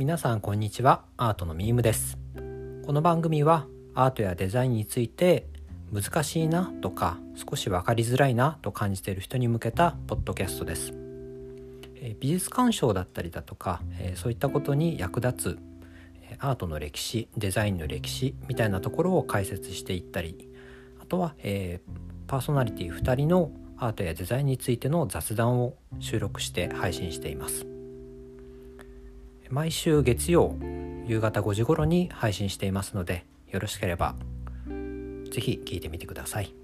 皆さんこんにちは。アートのミームです。この番組はアートやデザインについて難しいなとか少し分かりづらいなと感じている人に向けたポッドキャストです。美術鑑賞だったりだとかそういったことに役立つアートの歴史デザインの歴史みたいなところを解説していったりあとは、えー、パーソナリティ2人のアートやデザインについての雑談を収録して配信しています。毎週月曜夕方5時頃に配信していますのでよろしければ是非聴いてみてください。